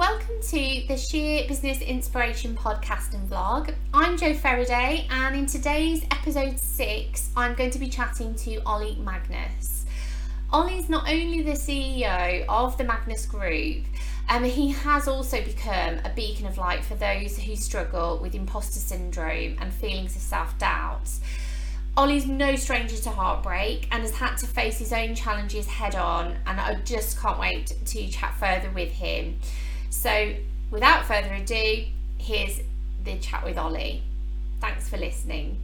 Welcome to the Sheer Business Inspiration podcast and vlog. I'm Jo Faraday, and in today's episode six, I'm going to be chatting to Ollie Magnus. Ollie's not only the CEO of the Magnus Group, um, he has also become a beacon of light for those who struggle with imposter syndrome and feelings of self doubt. Ollie's no stranger to heartbreak and has had to face his own challenges head on, and I just can't wait to chat further with him. So, without further ado, here's the chat with Ollie. Thanks for listening.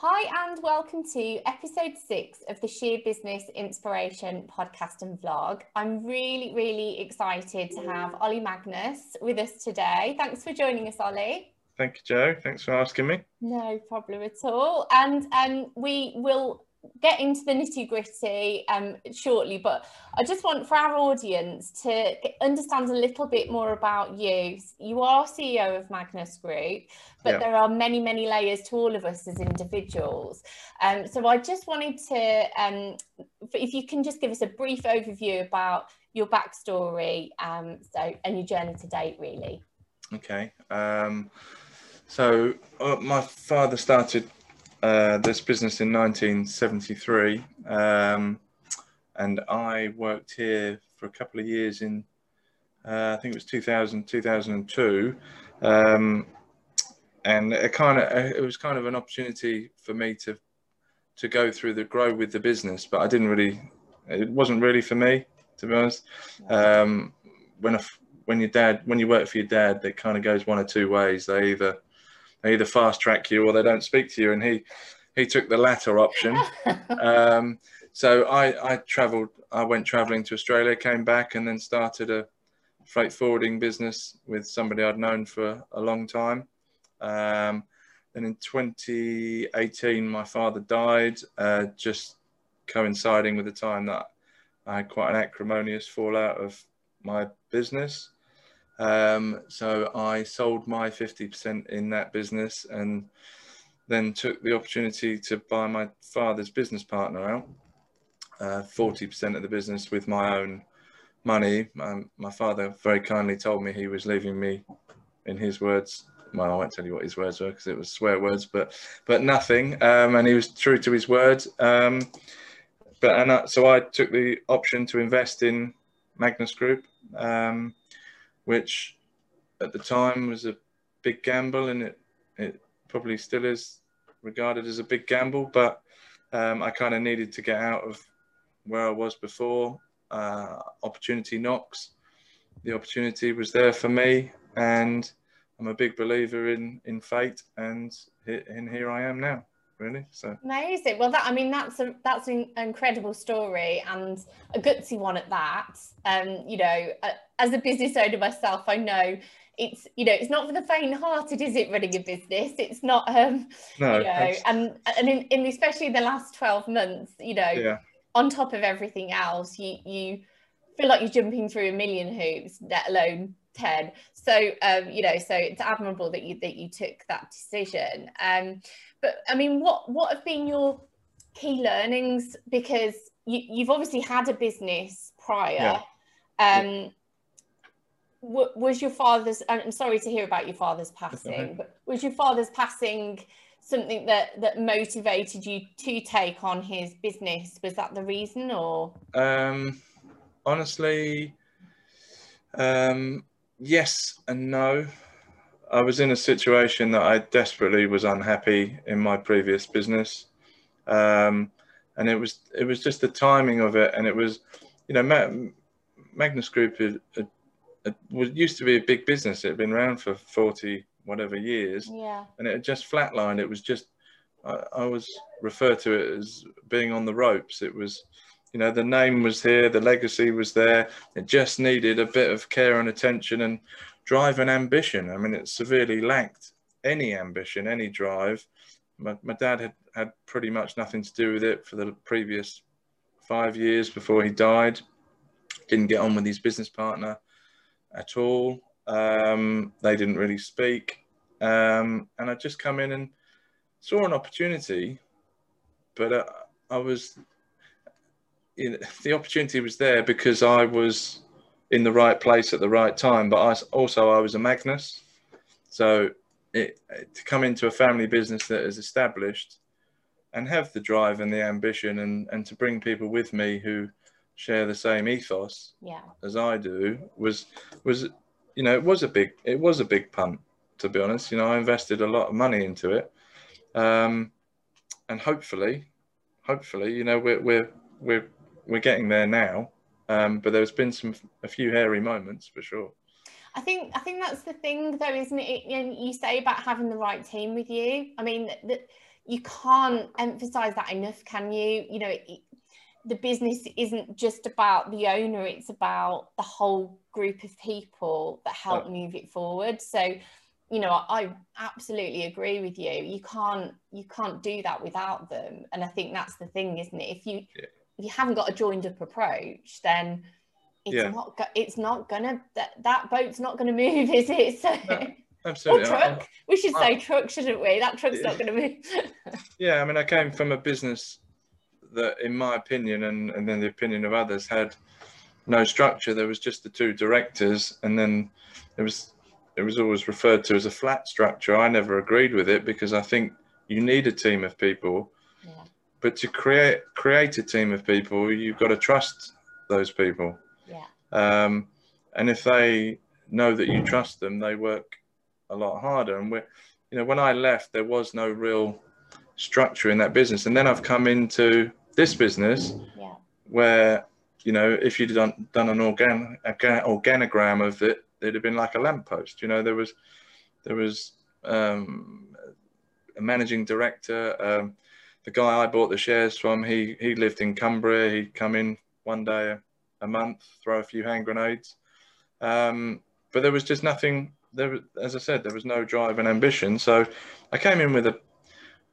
Hi, and welcome to episode six of the Sheer Business Inspiration podcast and vlog. I'm really, really excited to have Ollie Magnus with us today. Thanks for joining us, Ollie. Thank you, Jo. Thanks for asking me. No problem at all. And um, we will get into the nitty gritty um, shortly, but I just want for our audience to understand a little bit more about you. You are CEO of Magnus Group, but yeah. there are many, many layers to all of us as individuals. Um, so I just wanted to, um, if you can just give us a brief overview about your backstory um, so, and your journey to date, really. Okay. Um, so uh, my father started uh, this business in 1973, um, and I worked here for a couple of years in, uh, I think it was 2000, 2002. Um, and it kind of it was kind of an opportunity for me to to go through the grow with the business, but I didn't really, it wasn't really for me to be honest. Um, when a, when your dad when you work for your dad, it kind of goes one or two ways. They either they either fast track you or they don't speak to you. And he he took the latter option. um, so I I travelled. I went travelling to Australia, came back, and then started a freight forwarding business with somebody I'd known for a long time. Um, and in 2018, my father died, uh, just coinciding with the time that I had quite an acrimonious fallout of my business. Um, so I sold my 50% in that business and then took the opportunity to buy my father's business partner out, uh, 40% of the business with my own money. Um, my father very kindly told me he was leaving me, in his words, well, I won't tell you what his words were because it was swear words, but but nothing. Um, and he was true to his word. Um, but and uh, so I took the option to invest in Magnus Group. Um, which at the time was a big gamble, and it it probably still is regarded as a big gamble. But um, I kind of needed to get out of where I was before. Uh, opportunity knocks. The opportunity was there for me, and I'm a big believer in in fate, and and here I am now really. So amazing. Well, that I mean, that's a that's an incredible story and a gutsy one at that. Um, you know, as a business owner myself, I know it's you know it's not for the faint-hearted, is it? Running a business, it's not. Um, no, you know, and and in, in especially the last twelve months, you know, yeah. on top of everything else, you you feel like you're jumping through a million hoops, let alone 10 so um you know so it's admirable that you that you took that decision um but I mean, what what have been your key learnings? Because you, you've obviously had a business prior. Yeah. Um, yeah. was your father's? I'm sorry to hear about your father's passing, but was your father's passing something that that motivated you to take on his business? Was that the reason, or? Um, honestly, um, yes and no. I was in a situation that I desperately was unhappy in my previous business, um, and it was it was just the timing of it, and it was, you know, Magnus Group is, was used to be a big business. It had been around for forty whatever years, yeah, and it had just flatlined. It was just I, I was referred to it as being on the ropes. It was you know the name was here the legacy was there it just needed a bit of care and attention and drive and ambition. I mean, it severely lacked any ambition, any drive. My, my dad had had pretty much nothing to do with it for the previous five years before he died. Didn't get on with his business partner at all. Um, they didn't really speak. Um, and I just come in and saw an opportunity, but uh, I was, you know, the opportunity was there because I was in the right place at the right time, but I also I was a Magnus. So it, to come into a family business that is established and have the drive and the ambition and, and to bring people with me who share the same ethos yeah. as I do was was you know it was a big it was a big punt to be honest you know I invested a lot of money into it um, and hopefully hopefully you know we're we're we're, we're getting there now. Um, but there's been some a few hairy moments for sure. I think I think that's the thing though isn't it? You say about having the right team with you. I mean that you can't emphasize that enough can you? You know it, the business isn't just about the owner it's about the whole group of people that help oh. move it forward. So you know I, absolutely agree with you. You can't you can't do that without them. And i think that's the thing isn't it? If you yeah. If you haven't got a joined up approach then it's yeah. not it's not gonna that, that boat's not gonna move is it so no, absolutely or truck. I, we should I, say truck shouldn't we that truck's not gonna move yeah i mean i came from a business that, in my opinion, and, and then the opinion of others, had no structure. There was just the two directors, and then it was it was always referred to as a flat structure. I never agreed with it because I think you need a team of people. Yeah. But to create create a team of people, you've got to trust those people. Yeah. Um, and if they know that you trust them, they work a lot harder. And we, you know, when I left, there was no real structure in that business. And then I've come into this business yeah. where, you know, if you'd done, done an organ, organogram of it, it'd have been like a lamppost. You know, there was, there was um, a managing director. Um, the guy I bought the shares from, he, he lived in Cumbria. He'd come in one day a, a month, throw a few hand grenades. Um, but there was just nothing there as i said there was no drive and ambition so i came in with a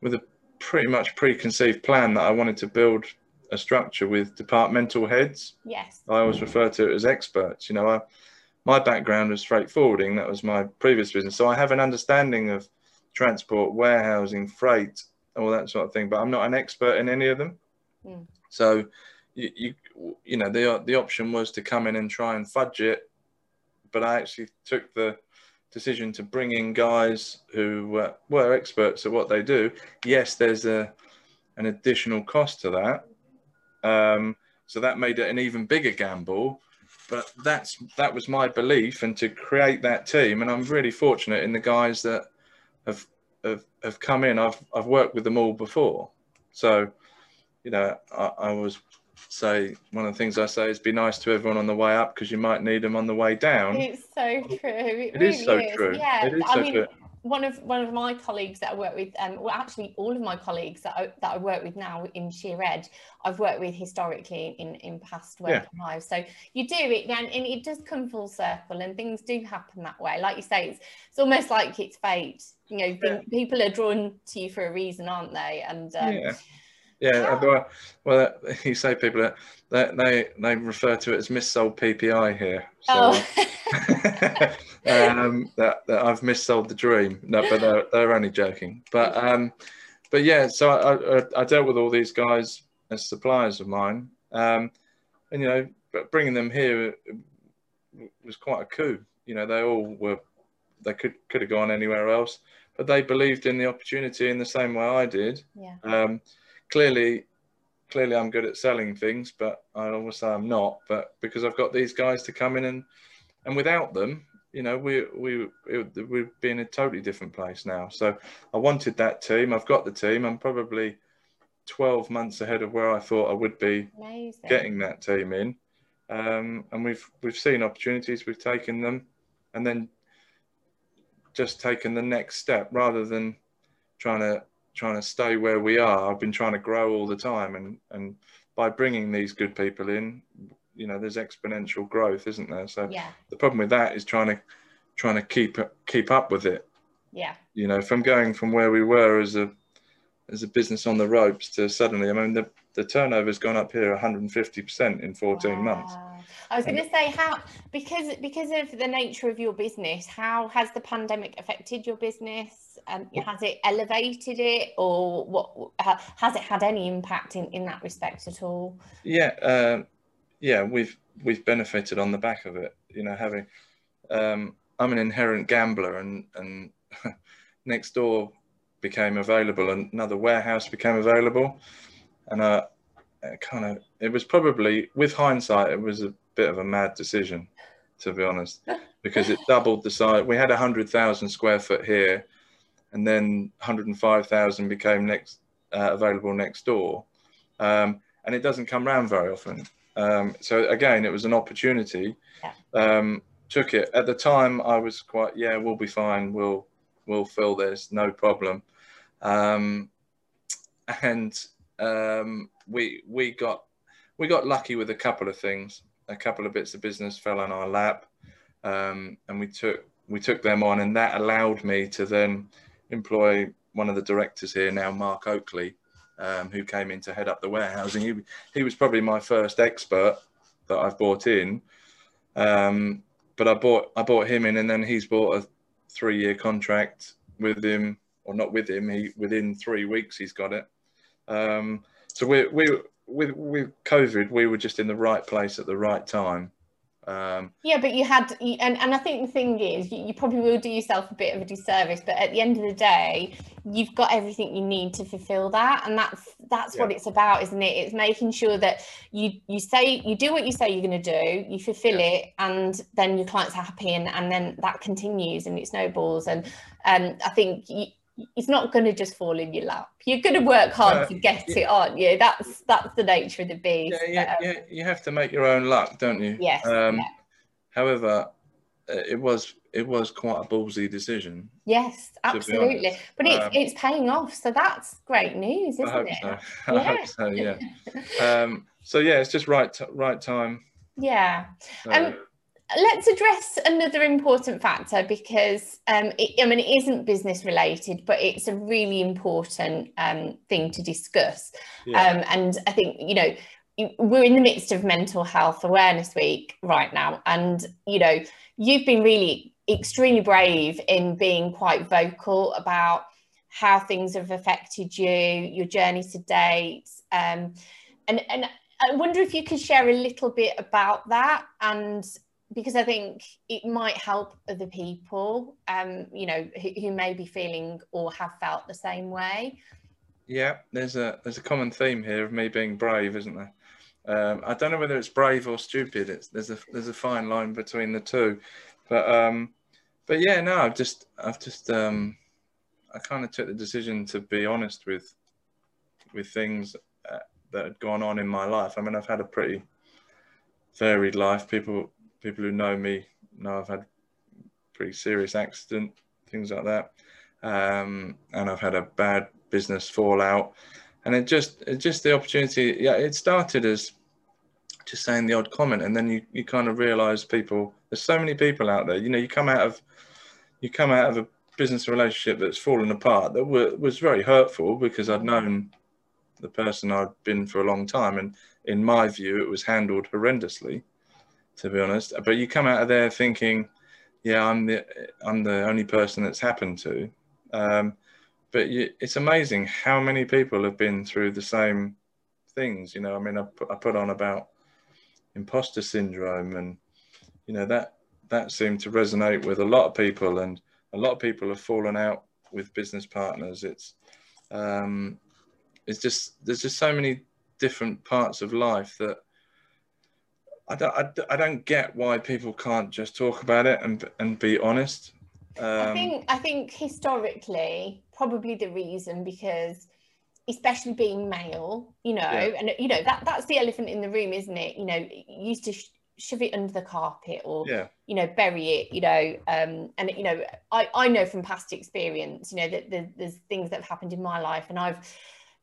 with a pretty much preconceived plan that I wanted to build a structure with departmental heads. Yes. I always refer to it as experts. You know, I, my background was freight forwarding. That was my previous business. So I have an understanding of transport, warehousing, freight, all that sort of thing. But I'm not an expert in any of them. Mm. So you, you, you know, the the option was to come in and try and fudge it, but I actually took the decision to bring in guys who uh, were experts at what they do. Yes, there's a an additional cost to that, um, so that made it an even bigger gamble. But that's that was my belief, and to create that team, and I'm really fortunate in the guys that have have, have come in. I've I've worked with them all before, so you know I, I was say one of the things I say is be nice to everyone on the way up because you might need them on the way down. It's so true. It, it really is so is. true. Yeah, it is I so mean, true. One of one of my colleagues that I work with, um, well, actually all of my colleagues that I, that I work with now in Sheer Edge, I've worked with historically in in past work yeah. lives. So you do it, and, and it does come full circle, and things do happen that way. Like you say, it's it's almost like it's fate. You know, yeah. people are drawn to you for a reason, aren't they? And um, yeah yeah, well, well, you say people that they they refer to it as missold PPI here. So, oh. um, that, that I've missold the dream. No, but they're, they're only joking. But um, but yeah, so I, I, I dealt with all these guys as suppliers of mine, um, and you know, bringing them here was quite a coup. You know, they all were they could could have gone anywhere else, but they believed in the opportunity in the same way I did. Yeah. Um, clearly, clearly I'm good at selling things, but I always say I'm not. But because I've got these guys to come in and and without them, you know, we we it, we'd be in a totally different place now. So I wanted that team. I've got the team. I'm probably 12 months ahead of where I thought I would be Amazing. getting that team in. Um, and we've we've seen opportunities, we've taken them, and then just taken the next step rather than trying to trying to stay where we are. I've been trying to grow all the time, and and by bringing these good people in, you know, there's exponential growth, isn't there? So yeah. the problem with that is trying to trying to keep keep up with it. Yeah. You know, from going from where we were as a as a business on the ropes to suddenly, I mean, the the turnover's gone up here 150% in 14 wow. months. I was going to say how because because of the nature of your business, how has the pandemic affected your business? Um, has it elevated it, or what has it had any impact in, in that respect at all? Yeah, uh, yeah, we've we've benefited on the back of it. You know, having um, I'm an inherent gambler, and and next door became available, and another warehouse became available, and uh, kind of it was probably with hindsight it was a bit of a mad decision, to be honest, because it doubled the size. We had a hundred thousand square foot here, and then 105,000 became next uh, available next door, um, and it doesn't come around very often. Um, so again, it was an opportunity. Yeah. Um, took it at the time. I was quite yeah, we'll be fine. We'll we'll fill this, no problem. Um, and um, we we got we got lucky with a couple of things. A couple of bits of business fell on our lap, um, and we took we took them on, and that allowed me to then employ one of the directors here now, Mark Oakley, um, who came in to head up the warehousing. He, he was probably my first expert that I've bought in. Um, but I bought I bought him in, and then he's bought a three year contract with him, or not with him. He within three weeks he's got it. Um, so we we with with COVID, we were just in the right place at the right time. Um, yeah, but you had, and, and I think the thing is, you, you, probably will do yourself a bit of a disservice. But at the end of the day, you've got everything you need to fulfil that, and that's that's yeah. what it's about, isn't it? It's making sure that you you say you do what you say you're going to do, you fulfill yeah. it, and then your clients are happy, and and then that continues and it snowballs. And um, I think you, it's not going to just fall in your lap. You're going to work hard uh, to get yeah. it, aren't you? That's that's the nature of the beast. Yeah, yeah, um, yeah, you have to make your own luck, don't you? Yes. Um, yeah. However, uh, it was it was quite a ballsy decision. Yes, absolutely. But it's um, it's paying off, so that's great news, isn't I hope it? So. I yeah. hope so. Yeah. um, so yeah, it's just right right time. Yeah. So, um, let's address another important factor because um, it, I mean it isn't business related, but it's a really important um, thing to discuss. Yeah. Um, and I think you know we're in the midst of Mental Health Awareness Week right now, and you know you've been really extremely brave in being quite vocal about how things have affected you, your journey to date, um, and and I wonder if you could share a little bit about that and because I think it might help other people, um, you know, who, who, may be feeling or have felt the same way. Yeah, there's a there's a common theme here of me being brave, isn't there? Um, I don't know whether it's brave or stupid. It's there's a there's a fine line between the two, but um, but yeah, no, I've just I've just um, I kind of took the decision to be honest with with things uh, that had gone on in my life. I mean, I've had a pretty varied life. People people who know me know I've had pretty serious accident, things like that, um, and I've had a bad business fallout, and it just it just the opportunity. Yeah, it started as just saying the odd comment, and then you you kind of realise people. There's so many people out there. You know, you come out of you come out of a business relationship that's fallen apart that were, was very hurtful because I'd known the person I'd been for a long time, and in my view, it was handled horrendously to be honest. But you come out of there thinking, yeah, I'm the I'm the only person that's happened to. Um, but you, it's amazing how many people have been through the same things. You know, I mean, I put, I put on about imposter syndrome, and you know that that seemed to resonate with a lot of people, and a lot of people have fallen out with business partners. It's um, it's just there's just so many different parts of life that I don't, I, I don't get why people can't just talk about it and and be honest. Um, I think I think historically probably the reason because especially being male, you know, yeah. and you know that that's the elephant in the room, isn't it? You know, used to sh- shove it under the carpet or yeah. you know bury it, you know, um, and you know I I know from past experience, you know that there's things that have happened in my life, and I've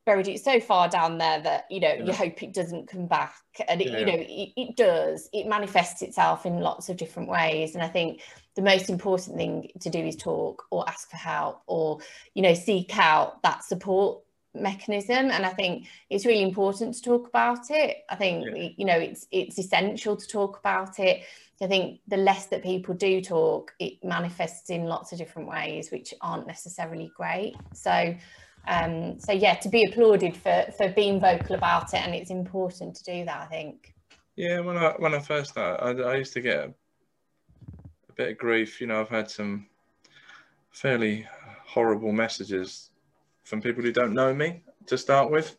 buried it so far down there that you know yeah. you hope it doesn't come back and it, yeah. you know it, it, does it manifests itself in lots of different ways and i think the most important thing to do is talk or ask for help or you know seek out that support mechanism and i think it's really important to talk about it i think yeah. you know it's it's essential to talk about it i think the less that people do talk it manifests in lots of different ways which aren't necessarily great so um so yeah to be applauded for for being vocal about it and it's important to do that i think yeah when i when i first started i, I used to get a, a bit of grief you know i've had some fairly horrible messages from people who don't know me to start with.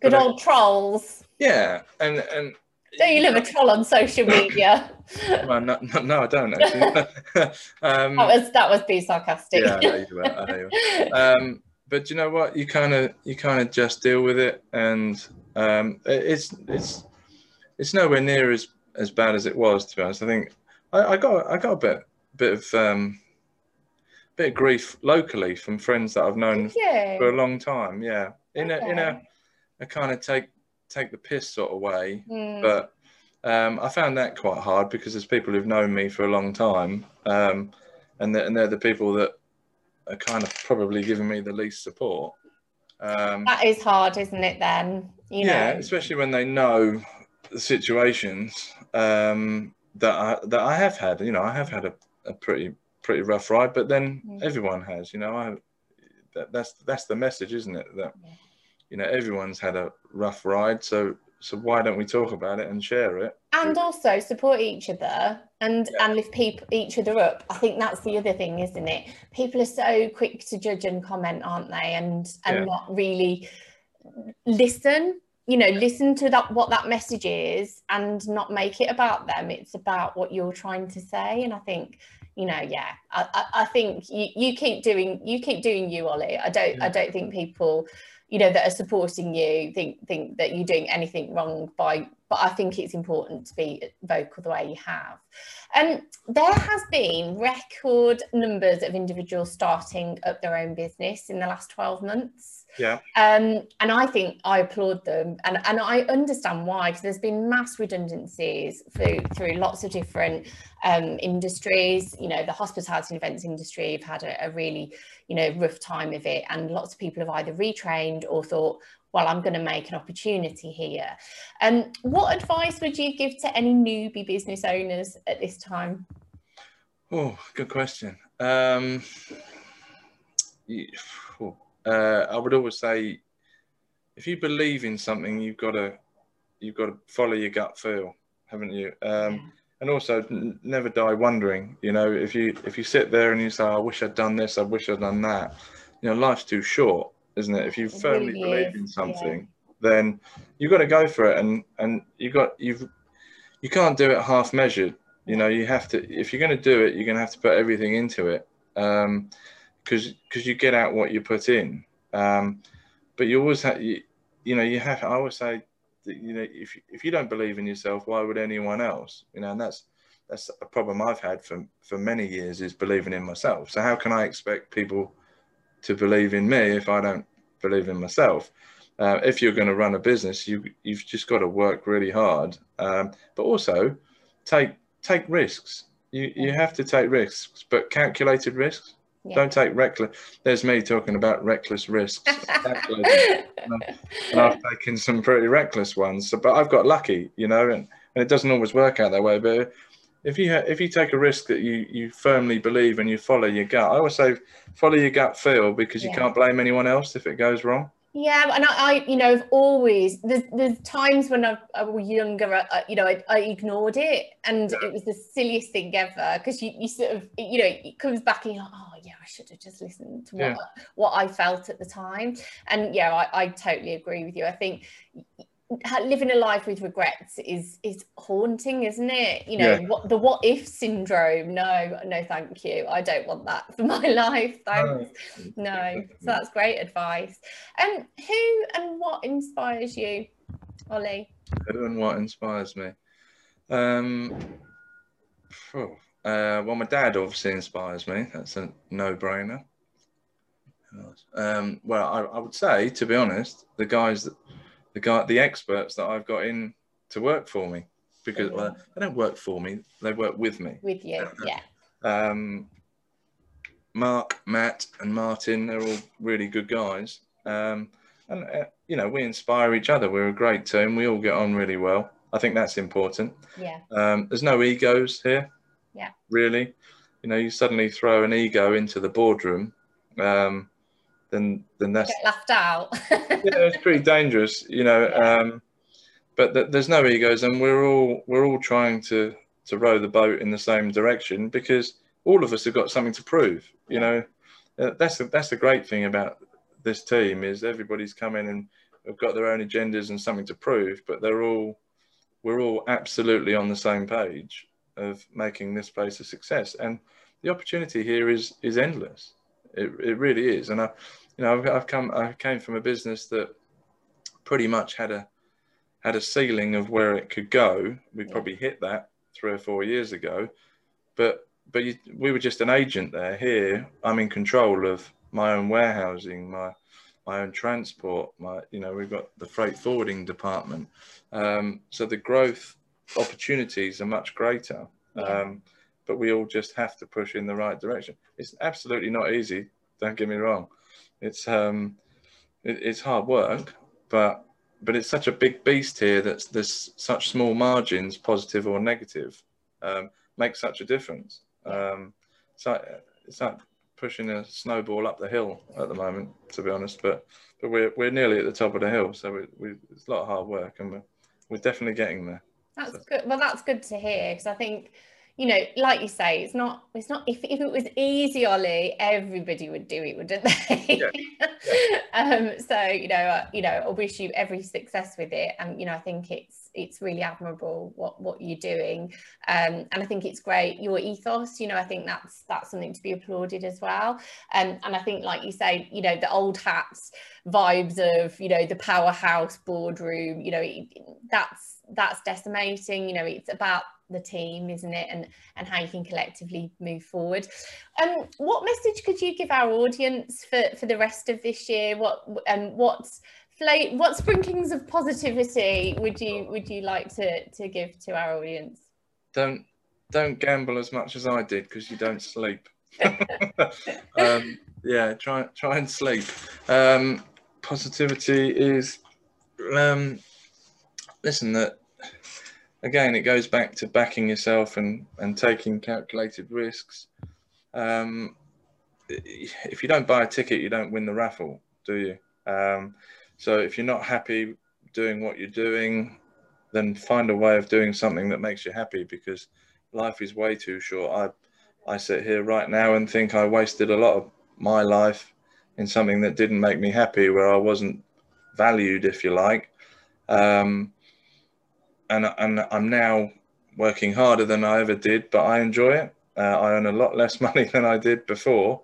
Good but old trolls. Yeah, and and. Don't you live a troll on social media? well, no, no, no, I don't actually. um, that was that was being sarcastic. Yeah, I know you were. I know you were. Um, but you know what? You kind of you kind of just deal with it, and um, it's it's it's nowhere near as as bad as it was. To be honest, I think I, I got I got a bit bit of um, bit of grief locally from friends that I've known for a long time. Yeah, in okay. a in a, a kind of take take the piss sort of way, mm. but um, I found that quite hard because there's people who've known me for a long time, um, and they're, and they're the people that are kind of probably giving me the least support. Um, that is hard, isn't it? Then you yeah, know, especially when they know the situations um, that I that I have had. You know, I have had a, a pretty pretty rough ride, but then mm. everyone has, you know, I, that, that's, that's the message, isn't it? That, yeah. you know, everyone's had a rough ride. So, so why don't we talk about it and share it? And also support each other and, yeah. and lift people, each other up. I think that's the other thing, isn't it? People are so quick to judge and comment, aren't they? And, and yeah. not really listen you know listen to that what that message is and not make it about them it's about what you're trying to say and i think you know, yeah, I, I think you, you keep doing you keep doing you, Ollie. I don't yeah. I don't think people, you know, that are supporting you think think that you're doing anything wrong by but I think it's important to be vocal the way you have. Um, there has been record numbers of individuals starting up their own business in the last 12 months. Yeah. Um, and I think I applaud them, and and I understand why because there's been mass redundancies through through lots of different um, industries. You know, the hospitality and events industry have had a, a really you know rough time of it, and lots of people have either retrained or thought, well, I'm going to make an opportunity here. Um, what advice would you give to any newbie business owners at this time? Oh, good question. Um, uh, I would always say, if you believe in something, you've got to you've got to follow your gut feel, haven't you? Um, and also, never die wondering. You know, if you if you sit there and you say, "I wish I'd done this," "I wish I'd done that," you know, life's too short, isn't it? If you firmly really believe in something, yeah. then you've got to go for it, and and you got you've you can't do it half measured. You know, you have to if you're going to do it, you're going to have to put everything into it. Um, because because you get out what you put in. Um, but you always have you, you know you have. I always say that, you know if if you don't believe in yourself, why would anyone else? You know, and that's that's a problem I've had for for many years is believing in myself. So how can I expect people to believe in me if I don't believe in myself? Uh, if you're going to run a business, you you've just got to work really hard, um, but also take take risks. You you have to take risks, but calculated risks. Yeah. Don't take reckless. There's me talking about reckless risks. and I've taken some pretty reckless ones. But I've got lucky, you know, and, and it doesn't always work out that way. But if you if you take a risk that you you firmly believe and you follow your gut, I always say follow your gut feel because you yeah. can't blame anyone else if it goes wrong. Yeah, and I, I, you know, I've always there's there's times when I, I was younger, I, you know, I, I ignored it, and it was the silliest thing ever because you, you sort of, you know, it comes back and you're like, oh yeah, I should have just listened to what yeah. what I felt at the time, and yeah, I, I totally agree with you. I think living a life with regrets is is haunting isn't it? You know yeah. what the what if syndrome? No no thank you. I don't want that for my life. Thanks. No, no. so that's great advice. And um, who and what inspires you ollie? Who and what inspires me? Um oh, uh, well my dad obviously inspires me. That's a no-brainer. Um, well I, I would say to be honest the guys that the guy, the experts that I've got in to work for me because well, they don't work for me; they work with me. With you, yeah. Um, Mark, Matt, and Martin—they're all really good guys. Um, and uh, you know we inspire each other. We're a great team. We all get on really well. I think that's important. Yeah. Um, there's no egos here. Yeah. Really, you know, you suddenly throw an ego into the boardroom, um, then then that's Get laughed out. yeah, it's pretty dangerous. You know. Yeah. Um, but th- there's no egos, and we're all we're all trying to to row the boat in the same direction because all of us have got something to prove. You know, uh, that's the, that's the great thing about this team is everybody's come in and have got their own agendas and something to prove, but they're all we're all absolutely on the same page of making this place a success. And the opportunity here is is endless. It, it really is. And I, you know, I've, I've come I came from a business that pretty much had a had a ceiling of where it could go. We Yeah. probably hit that three or four years ago, but but you, we were just an agent there. Here, I'm in control of my own warehousing, my my own transport. My you know we've got the freight forwarding department, um, so the growth opportunities are much greater. Yeah. Um, but we all just have to push in the right direction. It's absolutely not easy. Don't get me wrong. It's um, it, it's hard work, but but it's such a big beast here that there's such small margins, positive or negative, um, make such a difference. Um, it's like it's like pushing a snowball up the hill at the moment, to be honest. But but we're we're nearly at the top of the hill, so we, we it's a lot of hard work, and we're we're definitely getting there. That's So- good. Well, that's good to hear because I think, you know, like you say, it's not. It's not. If, if it was easy, Ollie, everybody would do it, wouldn't they? um. So you know, uh, you know, I wish you every success with it, and you know, I think it's it's really admirable what what you're doing, um. And I think it's great your ethos. You know, I think that's that's something to be applauded as well. Um. And I think, like you say, you know, the old hats vibes of you know the powerhouse boardroom. You know, it, that's that's decimating you know it's about the team isn't it and and how you can collectively move forward um what message could you give our audience for for the rest of this year what um what's fla- what sprinklings of positivity would you would you like to to give to our audience Don't don't gamble as much as I did because you don't sleep. um, yeah, try try and sleep. Um, positivity is um, listen that again it goes back to backing yourself and and taking calculated risks. Um, if you don't buy a ticket, you don't win the raffle, do you? Um, so if you're not happy doing what you're doing, then find a way of doing something that makes you happy because life is way too short. I I sit here right now and think I wasted a lot of my life in something that didn't make me happy, where I wasn't valued, if you like. Um, and and I'm now working harder than I ever did, but I enjoy it. Uh, I earn a lot less money than I did before,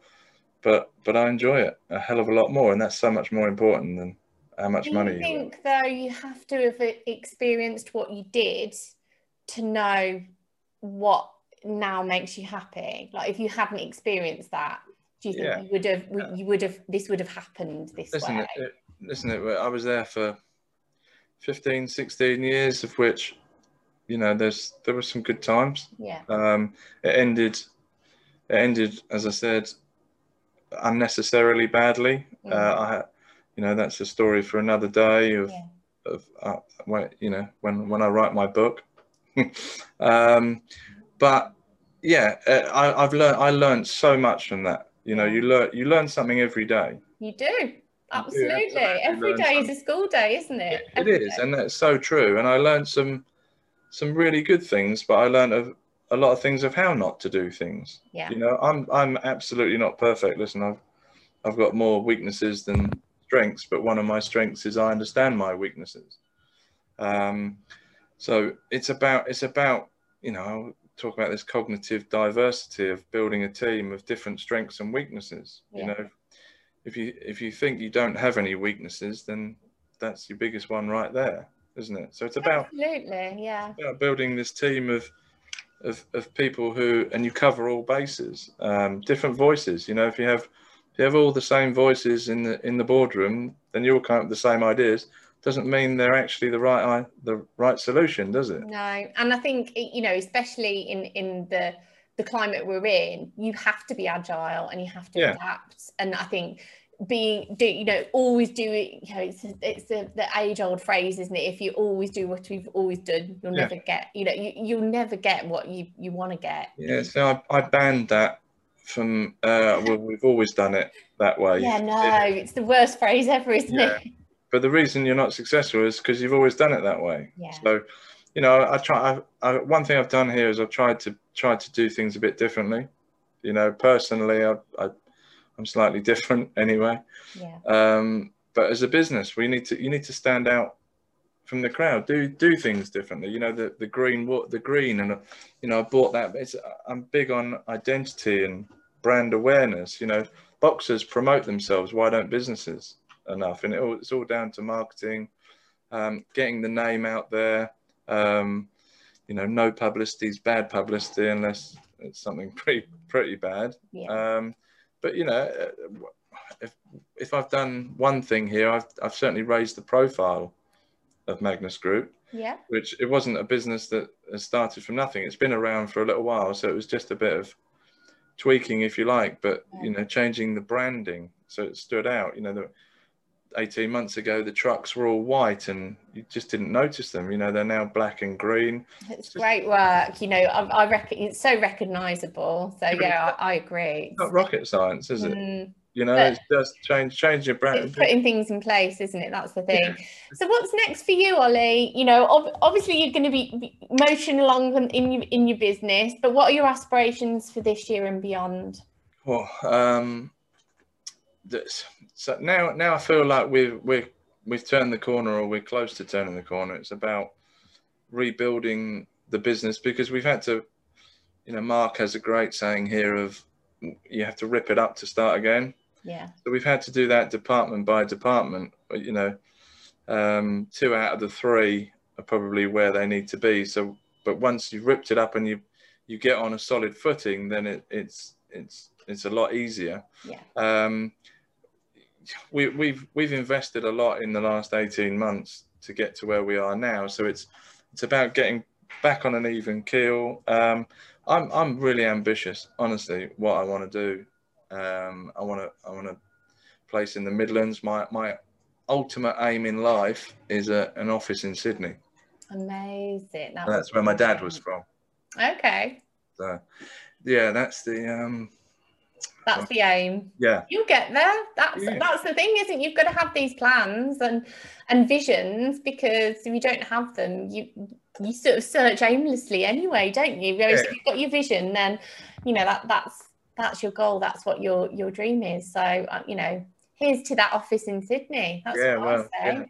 but but I enjoy it a hell of a lot more, and that's so much more important than how much do money you you think though you have to have experienced what you did to know what now makes you happy like if you hadn't experienced that do you think Yeah. you would have you would have this would have happened this Listen, way it, listen, it, I was there for 15, 16 years, of which, you know, there's there were some good times. yeah Um, it ended, it ended, as I said, unnecessarily badly. Mm. Uh, I, you know, that's a story for another day of, Yeah. of uh, when, you know, when when I write my book. um, but yeah, uh, I, I've learned I learned so much from that. You know, you learn you learn something every day. you do absolutely every learn is a school day isn't it It, it is, day. and that's so true. And I learned some some really good things, but I learned a, a lot of things of how not to do things. yeah You know, I'm I'm absolutely not perfect. Listen, I've I've got more weaknesses than strengths, but one of my strengths is I understand my weaknesses. Um, so it's about it's about you know I'll talk about this cognitive diversity of building a team of different strengths and weaknesses. Yeah. You know, if you if you think you don't have any weaknesses, then that's your biggest one right there, isn't it? So it's about absolutely yeah about building this team of of, of people who and you cover all bases um, different voices you know if you have if you have all the same voices in the in the boardroom then you all come up with the same ideas doesn't mean they're actually the right the right solution does it No, and I think you know, especially in in the the climate we're in, you have to be agile and you have to Yeah. adapt. And I think being do you know always do it you know it's it's the, the age old phrase isn't it if you always do what you've always done you'll Yeah. never get you know you, you'll never get what you you want to get Yeah, so I, I banned that from. Uh, well, we've always done it that way. yeah no it's the worst phrase ever isn't Yeah. it But the reason you're not successful is because you've always done it that way. Yeah. So, you know, I try. I, I, one thing I've done here is I've tried to try to do things a bit differently. You know, personally, I, I I'm slightly different anyway. yeah Um, but as a business, we need to you need to stand out from the crowd. Do do things differently. You know, the the green what the green and you know I bought that. It's I'm big on identity and brand awareness. You know, boxers promote themselves. Why don't businesses enough? And it all, it's all down to marketing, um, getting the name out there. Um, you know, no publicity is bad publicity unless it's something pretty pretty bad. yeah Um, but you know, uh, if if I've done one thing here, I've I've certainly raised the profile of Magnus Group, yeah which it wasn't a business that has started from nothing. It's been around for a little while, so it was just a bit of tweaking, if you like, but you know, changing the branding so it stood out. You know, the, 18 months ago the trucks were all white and you just didn't notice them. You know, they're now black and green. it's great work you know i, I reckon it's so recognizable so Yeah, yeah I, I agree It's not rocket science, is it? Mm. You know, it's just change change your brand. putting things in place isn't it that's the thing so what's next for you ollie you know ob- obviously you're going to be motion along in- in your, in your business but what are your aspirations for this year and beyond Well, um, this, so now now I feel like we've we've we've turned the corner, or we're close to turning the corner. It's about rebuilding the business because we've had to, you know, Mark has a great saying here of you have to rip it up to start again. yeah So we've had to do that department by department. You know, um, two out of the three are probably where they need to be. So, but once you've ripped it up and you you get on a solid footing, then it, it's it's it's a lot easier. yeah Um, we, we've we've invested a lot in the last eighteen months to get to where we are now. So it's it's about getting back on an even keel. Um, I'm I'm really ambitious, honestly. What I want to do, um, I want to I want to place in the Midlands. My my ultimate aim in life is a, an office in Sydney. amazing that That's where my dad was from. okay So, yeah, that's the um, that's the aim yeah. you'll get there that's Yeah. that's the thing isn't it? you've got to have these plans and and visions because if you don't have them you you sort of search aimlessly anyway don't you whereas Yeah. if you've got your vision then you know that that's that's your goal that's what your your dream is so uh, you know here's to that office in sydney that's yeah, what well, i say yeah.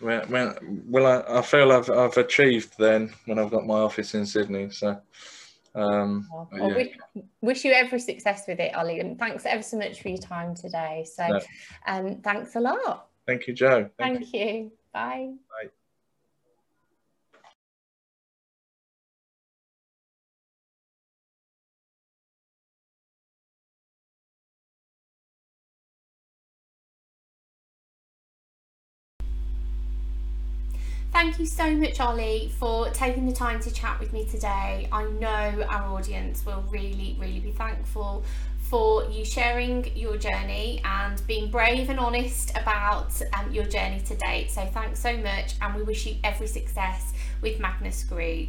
When, when, well, I, I feel I've, I've achieved then when I've got my office in Sydney. So, um, Well, yeah. wish, wish you every success with it ollie and thanks ever so much for your time today. So No. um thanks a lot. Thank you, Jo. Thank thank you. bye Thank you so much, Ollie, for taking the time to chat with me today. I know our audience will really, really be thankful for you sharing your journey and being brave and honest about um, your journey to date. So, thanks so much, and we wish you every success with Magnus Group.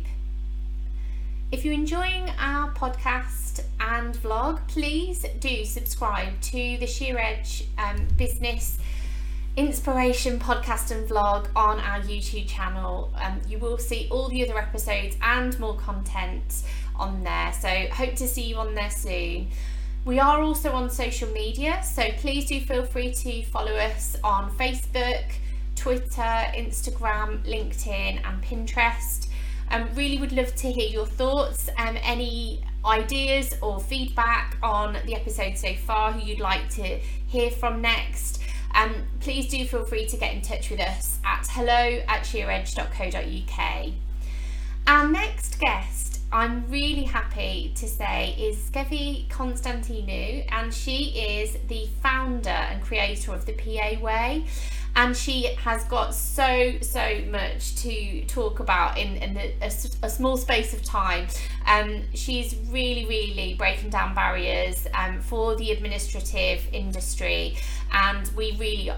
If you're enjoying our podcast and vlog, please do subscribe to the Sheer Edge um, Business inspiration podcast and vlog on our YouTube channel. Um, you will see all the other episodes and more content on there. So, hope to see you on there soon. We are also on social media, so please do feel free to follow us on Facebook, Twitter, Instagram, LinkedIn, and Pinterest. Um, really would love to hear your thoughts and any ideas or feedback on the episode so far, who you'd like to hear from next. Um, please do feel free to get in touch with us at hello at sheeredge.co.uk. Our next guest, I'm really happy to say, is Skevi Konstantinou, and she is the founder and creator of the PA Way. And she has got so so much to talk about in, in a, a, a small space of time. Um, she's really really breaking down barriers um, for the administrative industry and we really um,